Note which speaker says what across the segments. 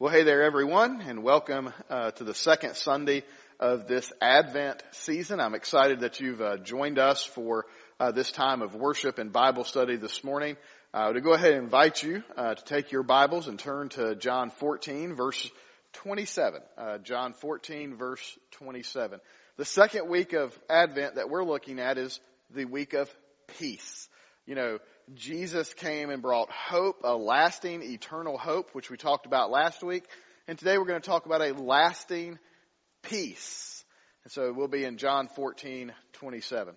Speaker 1: Well, hey there, everyone, and welcome uh, to the second Sunday of this Advent season. I'm excited that you've uh, joined us for uh, this time of worship and Bible study this morning. Uh, to go ahead and invite you uh, to take your Bibles and turn to John 14, verse 27. Uh, John 14, verse 27. The second week of Advent that we're looking at is the week of peace. You know, Jesus came and brought hope, a lasting, eternal hope, which we talked about last week. And today we're going to talk about a lasting peace. And so we'll be in John 14, 27.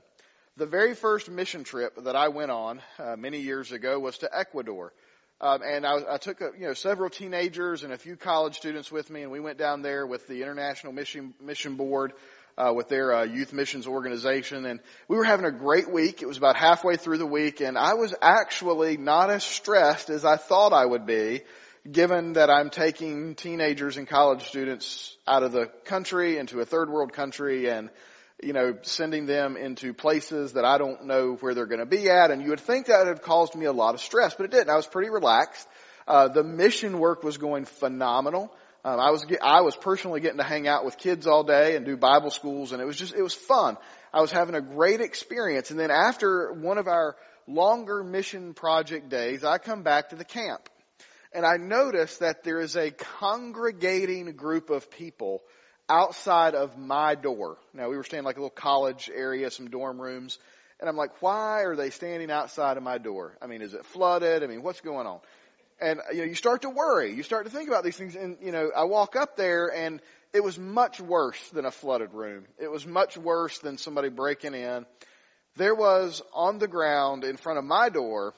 Speaker 1: The very first mission trip that I went on uh, many years ago was to Ecuador. Um, and I, I took a, you know several teenagers and a few college students with me, and we went down there with the International Mission Mission Board uh, with their uh, youth missions organization, and we were having a great week. It was about halfway through the week, and I was actually not as stressed as I thought I would be, given that I'm taking teenagers and college students out of the country into a third world country, and you know, sending them into places that I don't know where they're going to be at. And you would think that would have caused me a lot of stress, but it didn't. I was pretty relaxed. Uh, the mission work was going phenomenal. Um, I was I was personally getting to hang out with kids all day and do Bible schools, and it was just it was fun. I was having a great experience, and then after one of our longer mission project days, I come back to the camp, and I notice that there is a congregating group of people outside of my door. Now we were staying like a little college area, some dorm rooms, and I'm like, why are they standing outside of my door? I mean, is it flooded? I mean, what's going on? And you know you start to worry. You start to think about these things and you know i walk up there and it was much worse than a flooded room. It was much worse than somebody breaking in. There was on the ground in front of my door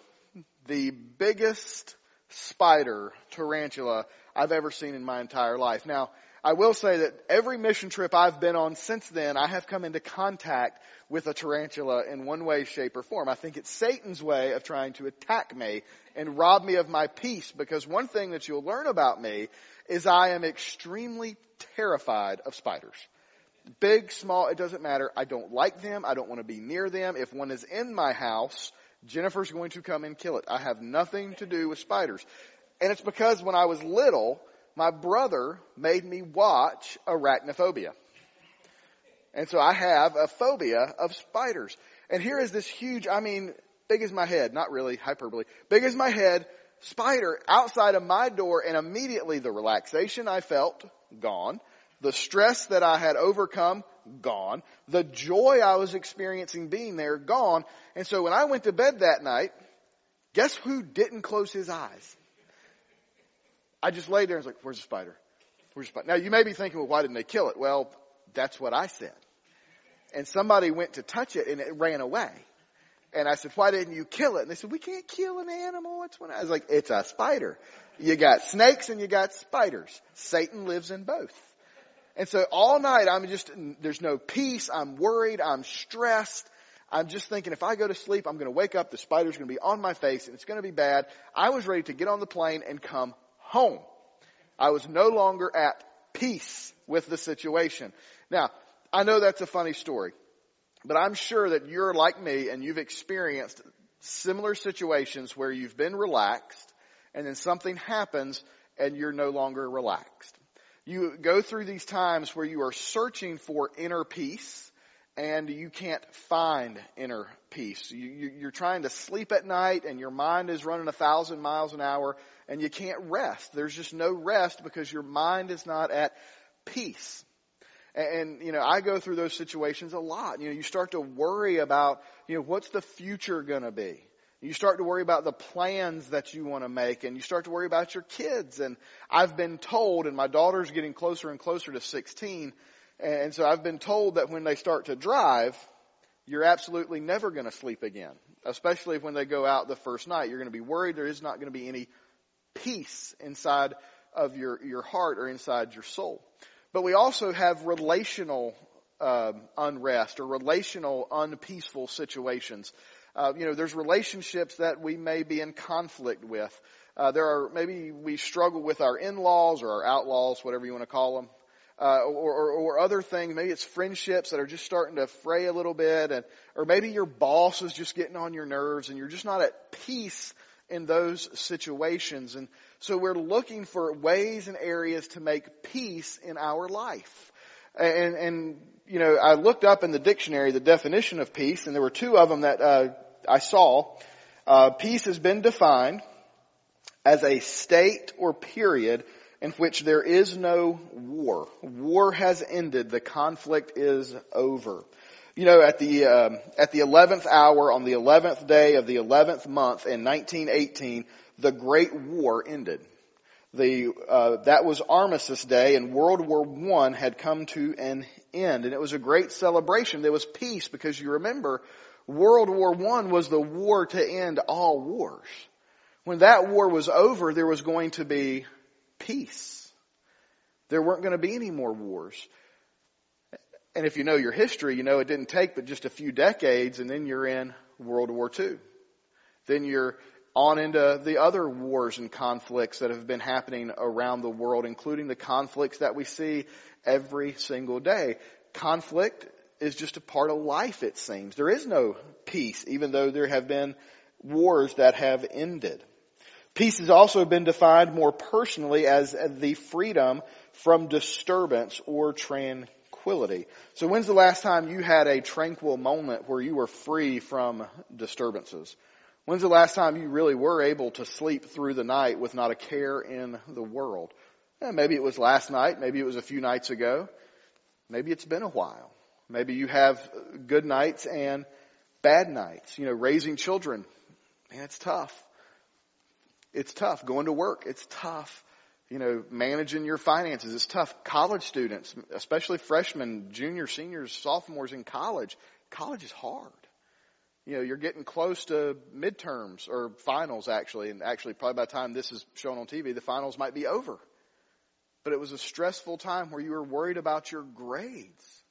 Speaker 1: the biggest spider tarantula i've ever seen in my entire life. Now I will say that every mission trip I've been on since then, I have come into contact with a tarantula in one way, shape, or form. I think it's Satan's way of trying to attack me and rob me of my peace because one thing that you'll learn about me is I am extremely terrified of spiders. Big, small, it doesn't matter. I don't like them. I don't want to be near them. If one is in my house, Jennifer's going to come and kill it. I have nothing to do with spiders. And it's because when I was little, my brother made me watch Arachnophobia. And so I have a phobia of spiders. And here is this huge, I mean, big as my head, not really hyperbole, big as my head, spider outside of my door and immediately the relaxation I felt, gone. The stress that I had overcome, gone. The joy I was experiencing being there, gone. And so when I went to bed that night, guess who didn't close his eyes? I just laid there and was like, where's the spider? Where's the spider? Now you may be thinking, well, why didn't they kill it? Well, that's what I said. And somebody went to touch it and it ran away. And I said, why didn't you kill it? And they said, we can't kill an animal. It's when I was like, it's a spider. You got snakes and you got spiders. Satan lives in both. And so all night I'm just, there's no peace. I'm worried. I'm stressed. I'm just thinking if I go to sleep, I'm going to wake up, the spider's going to be on my face and it's going to be bad. I was ready to get on the plane and come home. I was no longer at peace with the situation. Now, I know that's a funny story, but I'm sure that you're like me and you've experienced similar situations where you've been relaxed and then something happens and you're no longer relaxed. You go through these times where you are searching for inner peace and you can't find inner peace. You, are trying to sleep at night and your mind is running a thousand miles an hour and you can't rest. There's just no rest because your mind is not at peace. And, you know, I go through those situations a lot. You know, you start to worry about, you know, what's the future going to be? You start to worry about the plans that you want to make and you start to worry about your kids. And I've been told, and my daughter's getting closer and closer to 16, and so I've been told that when they start to drive, you're absolutely never going to sleep again. Especially when they go out the first night. You're going to be worried there is not going to be any peace inside of your, your heart or inside your soul. But we also have relational um, unrest or relational unpeaceful situations. Uh, you know, there's relationships that we may be in conflict with. Uh, there are maybe we struggle with our in-laws or our outlaws, whatever you want to call them, uh, or, or, or, other things. Maybe it's friendships that are just starting to fray a little bit, and or maybe your boss is just getting on your nerves, and you're just not at peace in those situations. And So we're looking for ways and areas to make peace in our life. And, and, you know, I looked up in the dictionary the definition of peace, and there were two of them that uh, I saw. Uh, peace has been defined as a state or period in which there is no war. War has ended. The conflict is over. You know, at the um, at the eleventh hour on the eleventh day of the eleventh month in 1918, the Great War ended. The uh, that was Armistice Day, and World War One had come to an end, and it was a great celebration. There was peace because you remember, World War One was the war to end all wars. When that war was over, there was going to be peace. There weren't going to be any more wars. And if you know your history, you know it didn't take but just a few decades and then you're in World War II. Then you're on into the other wars and conflicts that have been happening around the world, including the conflicts that we see every single day. Conflict is just a part of life, it seems. There is no peace, even though there have been wars that have ended. Peace has also been defined more personally as the freedom from disturbance or tranquility. So when's the last time you had a tranquil moment where you were free from disturbances? When's the last time you really were able to sleep through the night with not a care in the world? Yeah, maybe it was last night. Maybe it was a few nights ago. Maybe it's been a while. Maybe you have good nights and bad nights. You know, raising children, man, it's tough it's tough. Going to work, it's tough. You know, managing your finances, it's tough. College students, especially freshmen, juniors, seniors, sophomores in college, college is hard. You know, you're getting close to midterms or finals actually, and actually probably by the time this is shown on TV, the finals might be over. But it was a stressful time where you were worried about your grades.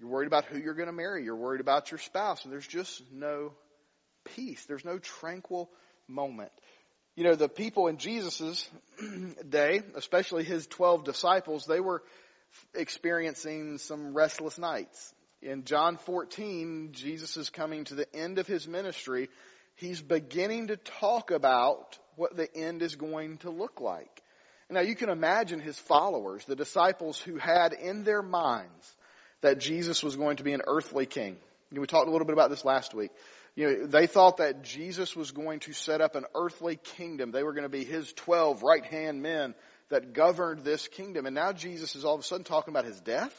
Speaker 1: You're worried about who you're going to marry. You're worried about your spouse. And there's just no peace. There's no tranquil moment. You know, the people in Jesus' day, especially his 12 disciples, they were experiencing some restless nights. In John 14, Jesus is coming to the end of his ministry. He's beginning to talk about what the end is going to look like. Now you can imagine his followers, the disciples who had in their minds that Jesus was going to be an earthly king. We talked a little bit about this last week. You know, they thought that Jesus was going to set up an earthly kingdom. They were going to be his 12 right hand men that governed this kingdom. And now Jesus is all of a sudden talking about his death.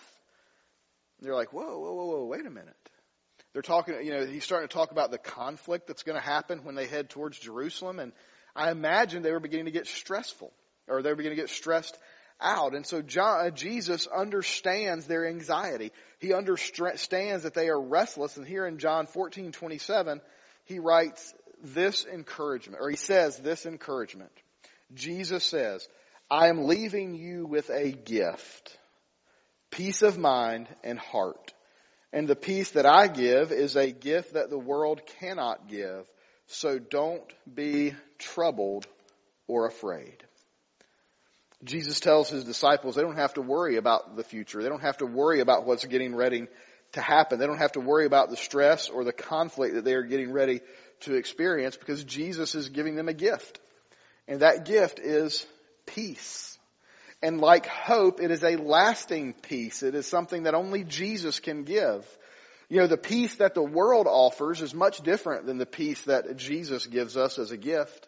Speaker 1: And they're like, whoa, whoa, whoa, whoa, wait a minute. They're talking, you know, he's starting to talk about the conflict that's going to happen when they head towards Jerusalem. And I imagine they were beginning to get stressful or they were beginning to get stressed out. And so John, uh, Jesus understands their anxiety. He understands that they are restless. And here in John 14, 27, he writes this encouragement, or he says this encouragement. Jesus says, I am leaving you with a gift, peace of mind and heart. And the peace that I give is a gift that the world cannot give. So don't be troubled or afraid. Jesus tells his disciples they don't have to worry about the future. They don't have to worry about what's getting ready to happen. They don't have to worry about the stress or the conflict that they are getting ready to experience because Jesus is giving them a gift. And that gift is peace. And like hope, it is a lasting peace. It is something that only Jesus can give. You know, the peace that the world offers is much different than the peace that Jesus gives us as a gift.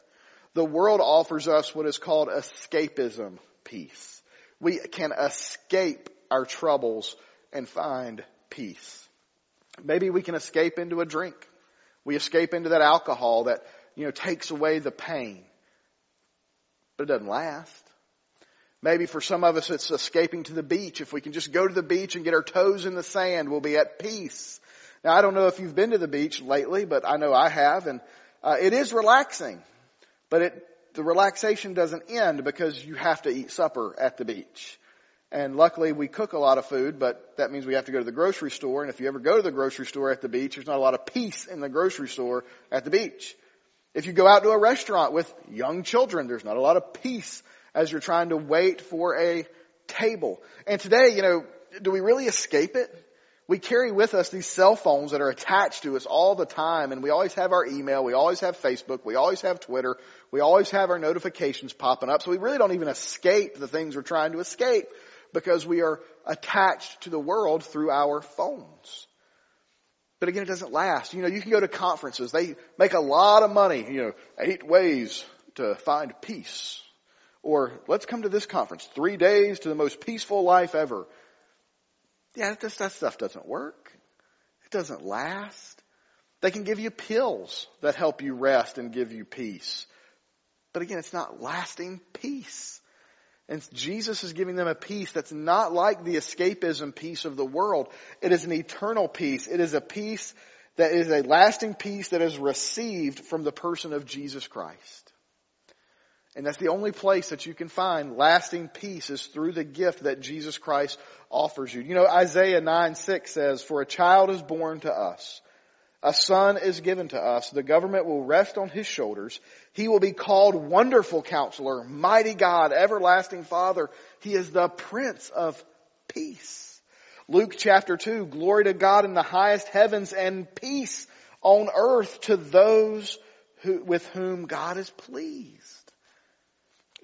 Speaker 1: The world offers us what is called escapism peace. We can escape our troubles and find peace. Maybe we can escape into a drink. We escape into that alcohol that, you know, takes away the pain. But it doesn't last. Maybe for some of us it's escaping to the beach. If we can just go to the beach and get our toes in the sand, we'll be at peace. Now I don't know if you've been to the beach lately, but I know I have and uh, it is relaxing. But it, the relaxation doesn't end because you have to eat supper at the beach. And luckily we cook a lot of food, but that means we have to go to the grocery store. And if you ever go to the grocery store at the beach, there's not a lot of peace in the grocery store at the beach. If you go out to a restaurant with young children, there's not a lot of peace as you're trying to wait for a table. And today, you know, do we really escape it? We carry with us these cell phones that are attached to us all the time and we always have our email, we always have Facebook, we always have Twitter, we always have our notifications popping up. So we really don't even escape the things we're trying to escape because we are attached to the world through our phones. But again, it doesn't last. You know, you can go to conferences. They make a lot of money. You know, eight ways to find peace. Or let's come to this conference. Three days to the most peaceful life ever. Yeah, that, that stuff doesn't work. It doesn't last. They can give you pills that help you rest and give you peace. But again, it's not lasting peace. And Jesus is giving them a peace that's not like the escapism peace of the world. It is an eternal peace. It is a peace that is a lasting peace that is received from the person of Jesus Christ. And that's the only place that you can find lasting peace is through the gift that Jesus Christ offers you. You know, Isaiah 9, 6 says, For a child is born to us. A son is given to us. The government will rest on his shoulders. He will be called Wonderful Counselor, Mighty God, Everlasting Father. He is the Prince of Peace. Luke chapter 2, glory to God in the highest heavens and peace on earth to those who, with whom God is pleased.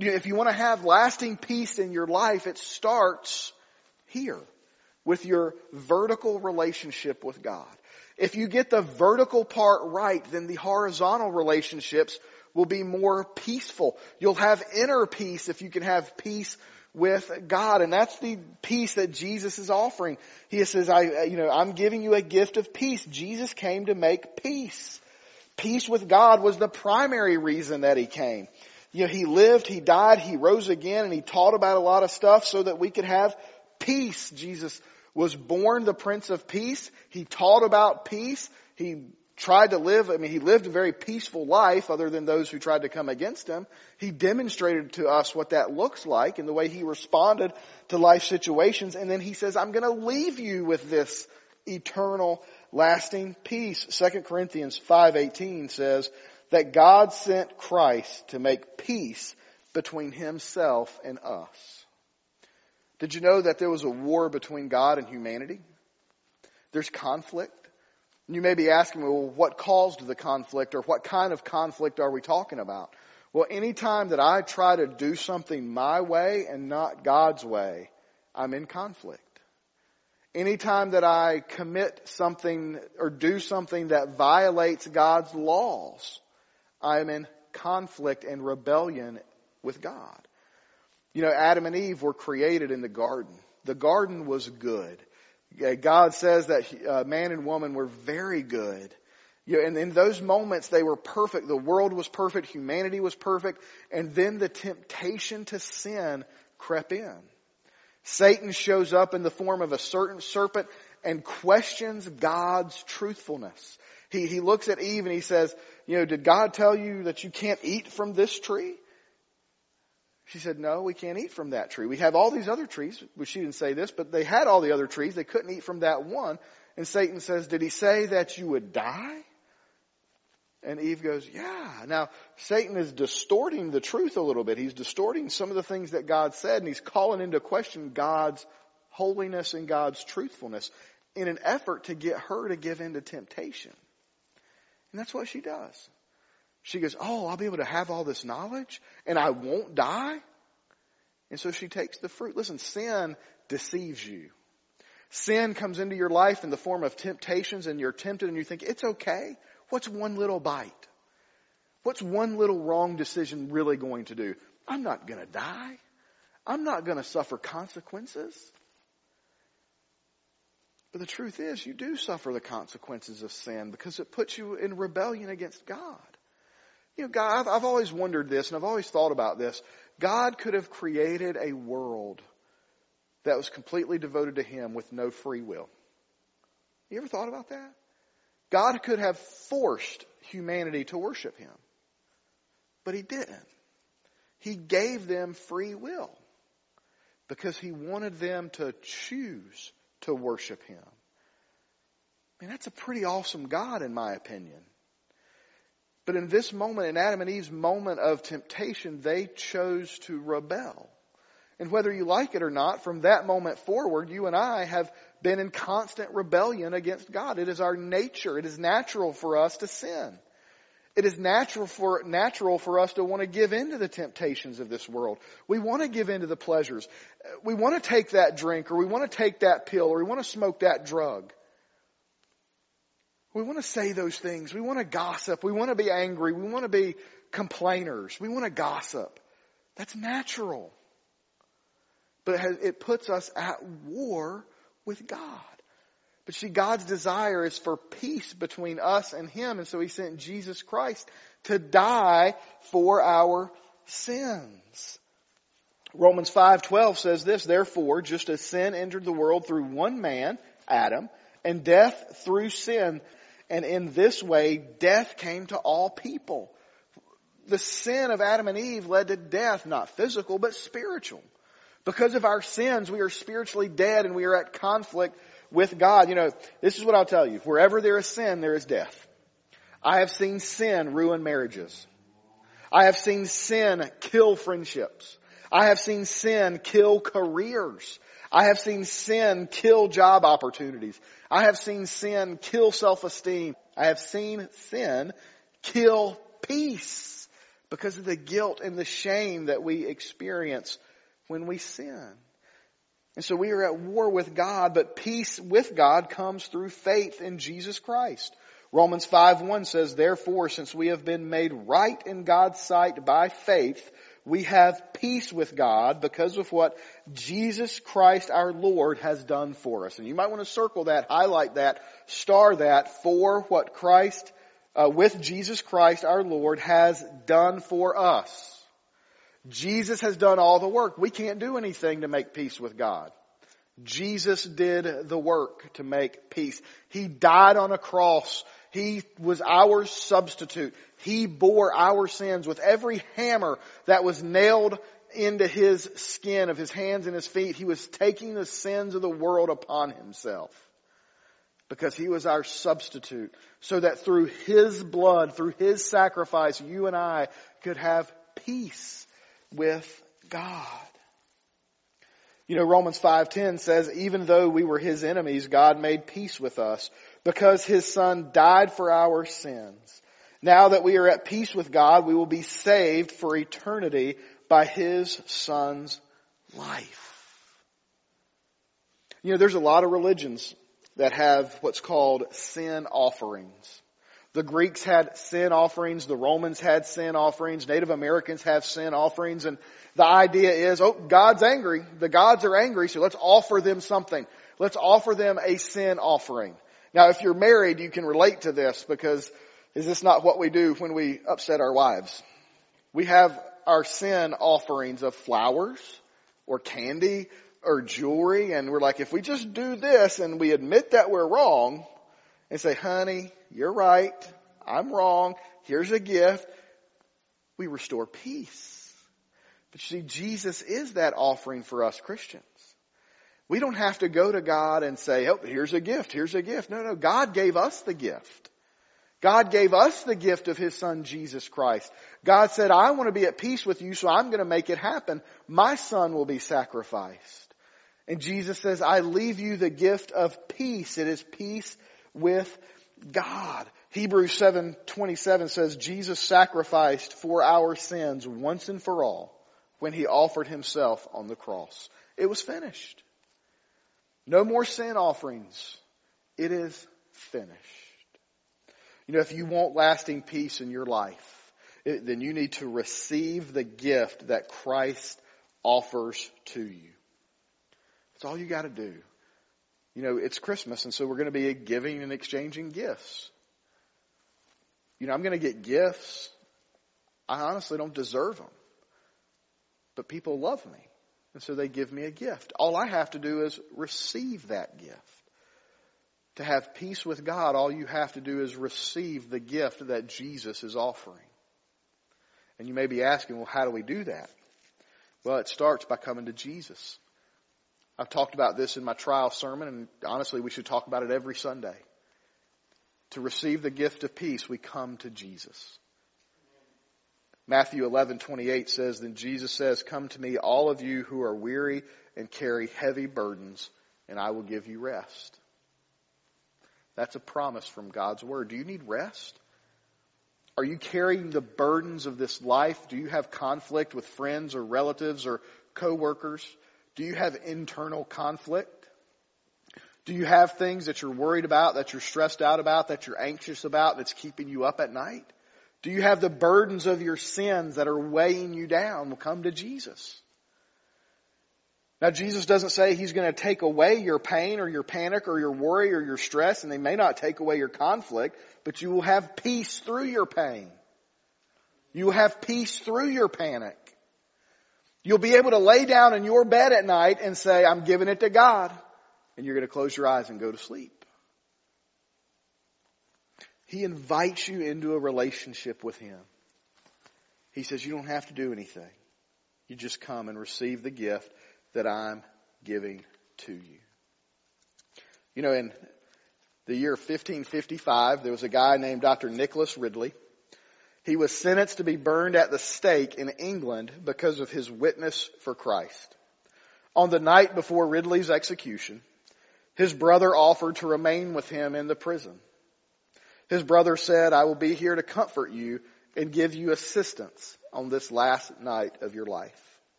Speaker 1: If you want to have lasting peace in your life, it starts here with your vertical relationship with God. If you get the vertical part right, then the horizontal relationships will be more peaceful. You'll have inner peace if you can have peace with God. And that's the peace that Jesus is offering. He says, I, you know, I'm giving you a gift of peace. Jesus came to make peace. Peace with God was the primary reason that he came. You know, he lived, he died, he rose again, and he taught about a lot of stuff so that we could have peace. Jesus was born the Prince of Peace. He taught about peace. He tried to live, I mean, he lived a very peaceful life other than those who tried to come against him. He demonstrated to us what that looks like and the way he responded to life situations. And then he says, I'm going to leave you with this eternal lasting peace. 2 Corinthians 5:18 says that God sent Christ to make peace between himself and us. Did you know that there was a war between God and humanity? There's conflict. You may be asking well, what caused the conflict or what kind of conflict are we talking about? Well, anytime that I try to do something my way and not God's way, I'm in conflict. Anytime that I commit something or do something that violates God's laws, I am in conflict and rebellion with God. You know, Adam and Eve were created in the garden. The garden was good. God says that uh, man and woman were very good. And in those moments, they were perfect. The world was perfect. Humanity was perfect. And then the temptation to sin crept in. Satan shows up in the form of a certain serpent and questions God's truthfulness. He, he looks at Eve and he says, you know, did God tell you that you can't eat from this tree? She said, no, we can't eat from that tree. We have all these other trees. Well, she didn't say this, but they had all the other trees. They couldn't eat from that one. And Satan says, did he say that you would die? And Eve goes, yeah. Now, Satan is distorting the truth a little bit. He's distorting some of the things that God said and he's calling into question God's holiness and God's truthfulness in an effort to get her to give in to temptation. And that's what she does. She goes, Oh, I'll be able to have all this knowledge and I won't die. And so she takes the fruit. Listen, sin deceives you. Sin comes into your life in the form of temptations and you're tempted and you think, it's okay. What's one little bite? What's one little wrong decision really going to do? I'm not going to die. I'm not going to suffer consequences. But the truth is, you do suffer the consequences of sin because it puts you in rebellion against God. You know, God, I've, I've always wondered this and I've always thought about this. God could have created a world that was completely devoted to Him with no free will. You ever thought about that? God could have forced humanity to worship Him. But He didn't. He gave them free will because He wanted them to choose to worship Him. I mean, that's a pretty awesome God in my opinion. But in this moment, in Adam and Eve's moment of temptation, they chose to rebel. And whether you like it or not, from that moment forward, you and I have been in constant rebellion against God. It is our nature. It is natural for us to sin. It is natural for, natural for us to want to give in to the temptations of this world. We want to give in to the pleasures. We want to take that drink or we want to take that pill or we want to smoke that drug. We want to say those things. We want to gossip. We want to be angry. We want to be complainers. We want to gossip. That's natural but it, it puts us at war with God. But see, God's desire is for peace between us and Him, and so He sent Jesus Christ to die for our sins. Romans 5:12 says this, therefore, just as sin entered the world through one man, Adam, and death through sin, and in this way death came to all people. The sin of Adam and Eve led to death, not physical, but spiritual. Because of our sins, we are spiritually dead and we are at conflict with God. You know, this is what I'll tell you. Wherever there is sin, there is death. I have seen sin ruin marriages. I have seen sin kill friendships. I have seen sin kill careers. I have seen sin kill job opportunities. I have seen sin kill self-esteem. I have seen sin kill peace because of the guilt and the shame that we experience when we sin. And so we are at war with God, but peace with God comes through faith in Jesus Christ. Romans 5:1 says, Therefore, since we have been made right in God's sight by faith, we have peace with God because of what Jesus Christ our Lord has done for us. And you might want to circle that, highlight that, star that for what Christ, uh, with Jesus Christ our Lord has done for us. Jesus has done all the work. We can't do anything to make peace with God. Jesus did the work to make peace. He died on a cross. He was our substitute. He bore our sins with every hammer that was nailed into his skin of his hands and his feet. He was taking the sins of the world upon himself because he was our substitute so that through his blood, through his sacrifice, you and I could have peace with God. You know, Romans 5:10 says, even though we were his enemies, God made peace with us because his son died for our sins. Now that we are at peace with God, we will be saved for eternity by his son's life. You know, there's a lot of religions that have what's called sin offerings. The Greeks had sin offerings. The Romans had sin offerings. Native Americans have sin offerings. And the idea is, oh, God's angry. The gods are angry, so let's offer them something. Let's offer them a sin offering. Now, if you're married, you can relate to this because is this not what we do when we upset our wives? We have our sin offerings of flowers or candy or jewelry and we're like, if we just do this and we admit that we're wrong and say, honey, you're right. I'm wrong. Here's a gift. We restore peace. But you see, Jesus is that offering for us Christians. We don't have to go to God and say, oh, here's a gift, here's a gift. No, no, God gave us the gift. God gave us the gift of His Son, Jesus Christ. God said, I want to be at peace with you, so I'm going to make it happen. My Son will be sacrificed. And Jesus says, I leave you the gift of peace. It is peace with God. Hebrews 7:27 says Jesus sacrificed for our sins once and for all when he offered himself on the cross. It was finished. No more sin offerings. It is finished. You know, if you want lasting peace in your life, it, then you need to receive the gift that Christ offers to you. That's all you got to do you know, it's Christmas, and so we're going to be giving and exchanging gifts. You know, I'm going to get gifts. I honestly don't deserve them. But people love me. And so they give me a gift. All I have to do is receive that gift. To have peace with God, all you have to do is receive the gift that Jesus is offering. And you may be asking, well, how do we do that? Well, it starts by coming to Jesus. I've talked about this in my trial sermon, and honestly, we should talk about it every Sunday. To receive the gift of peace, we come to Jesus. Matthew 11:28 says, Then Jesus says, Come to me, all of you who are weary and carry heavy burdens, and I will give you rest. That's a promise from God's Word. Do you need rest? Are you carrying the burdens of this life? Do you have conflict with friends or relatives or coworkers? Do you have internal conflict? Do you have things that you're worried about, that you're stressed out about, that you're anxious about, that's keeping you up at night? Do you have the burdens of your sins that are weighing you down? Well, come to Jesus. Now Jesus doesn't say He's going to take away your pain or your panic or your worry or your stress and they may not take away your conflict, but you will have peace through your pain. You will have peace through your panic. You'll be able to lay down in your bed at night and say, I'm giving it to God. And you're going to close your eyes and go to sleep. He invites you into a relationship with Him. He says, you don't have to do anything. You just come and receive the gift that I'm giving to you. You know, in the year 1555, there was a guy named Dr. Nicholas Ridley. He was sentenced to be burned at the stake in England because of his witness for Christ. On the night before Ridley's execution, his brother offered to remain with him in the prison. His brother said, I will be here to comfort you and give you assistance on this last night of your life.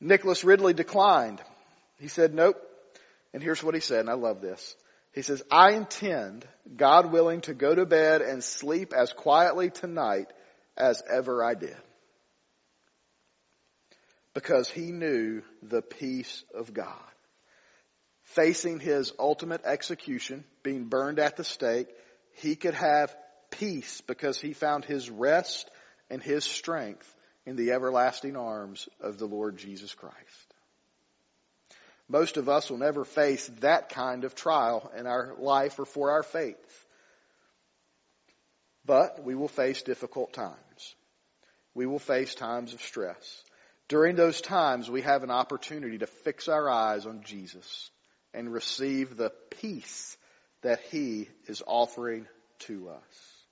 Speaker 1: Nicholas Ridley declined. He said, nope. And here's what he said, and I love this. He says, I intend, God willing, to go to bed and sleep as quietly tonight as ever I did. Because he knew the peace of God. Facing his ultimate execution, being burned at the stake, he could have peace because he found his rest and his strength in the everlasting arms of the Lord Jesus Christ. Most of us will never face that kind of trial in our life or for our faith. But we will face difficult times. We will face times of stress. During those times, we have an opportunity to fix our eyes on Jesus and receive the peace that He is offering to us.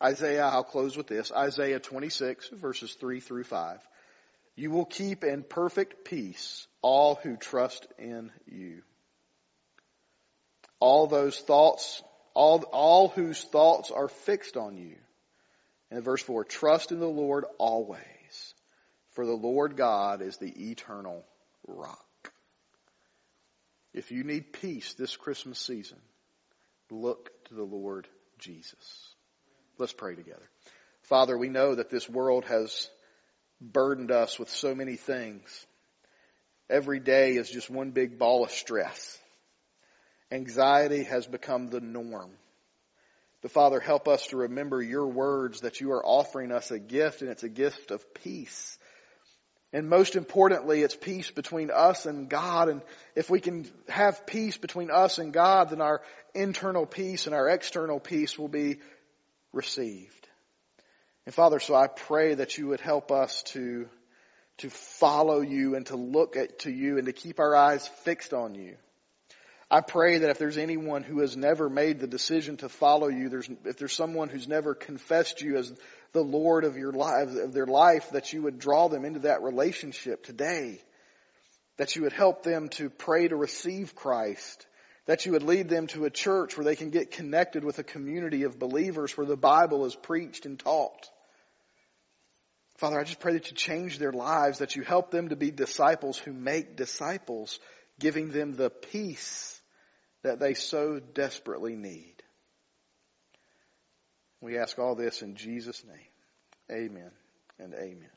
Speaker 1: Isaiah, I'll close with this. Isaiah 26 verses 3 through 5. You will keep in perfect peace all who trust in you. All those thoughts, all, all whose thoughts are fixed on you. And verse 4, trust in the Lord always, for the Lord God is the eternal rock. If you need peace this Christmas season, look to the Lord Jesus. Let's pray together. Father, we know that this world has burdened us with so many things. Every day is just one big ball of stress. Anxiety has become the norm. The Father, help us to remember your words that you are offering us a gift and it's a gift of peace. And most importantly, it's peace between us and God. And if we can have peace between us and God, then our internal peace and our external peace will be received. And Father, so I pray that you would help us to, to follow you and to look at, to you and to keep our eyes fixed on you. I pray that if there's anyone who has never made the decision to follow you, there's, if there's someone who's never confessed you as the Lord of your life, of their life, that you would draw them into that relationship today. That you would help them to pray to receive Christ that you would lead them to a church where they can get connected with a community of believers where the Bible is preached and taught. Father, I just pray that you change their lives, that you help them to be disciples who make disciples, giving them the peace that they so desperately need. We ask all this in Jesus' name. Amen and amen.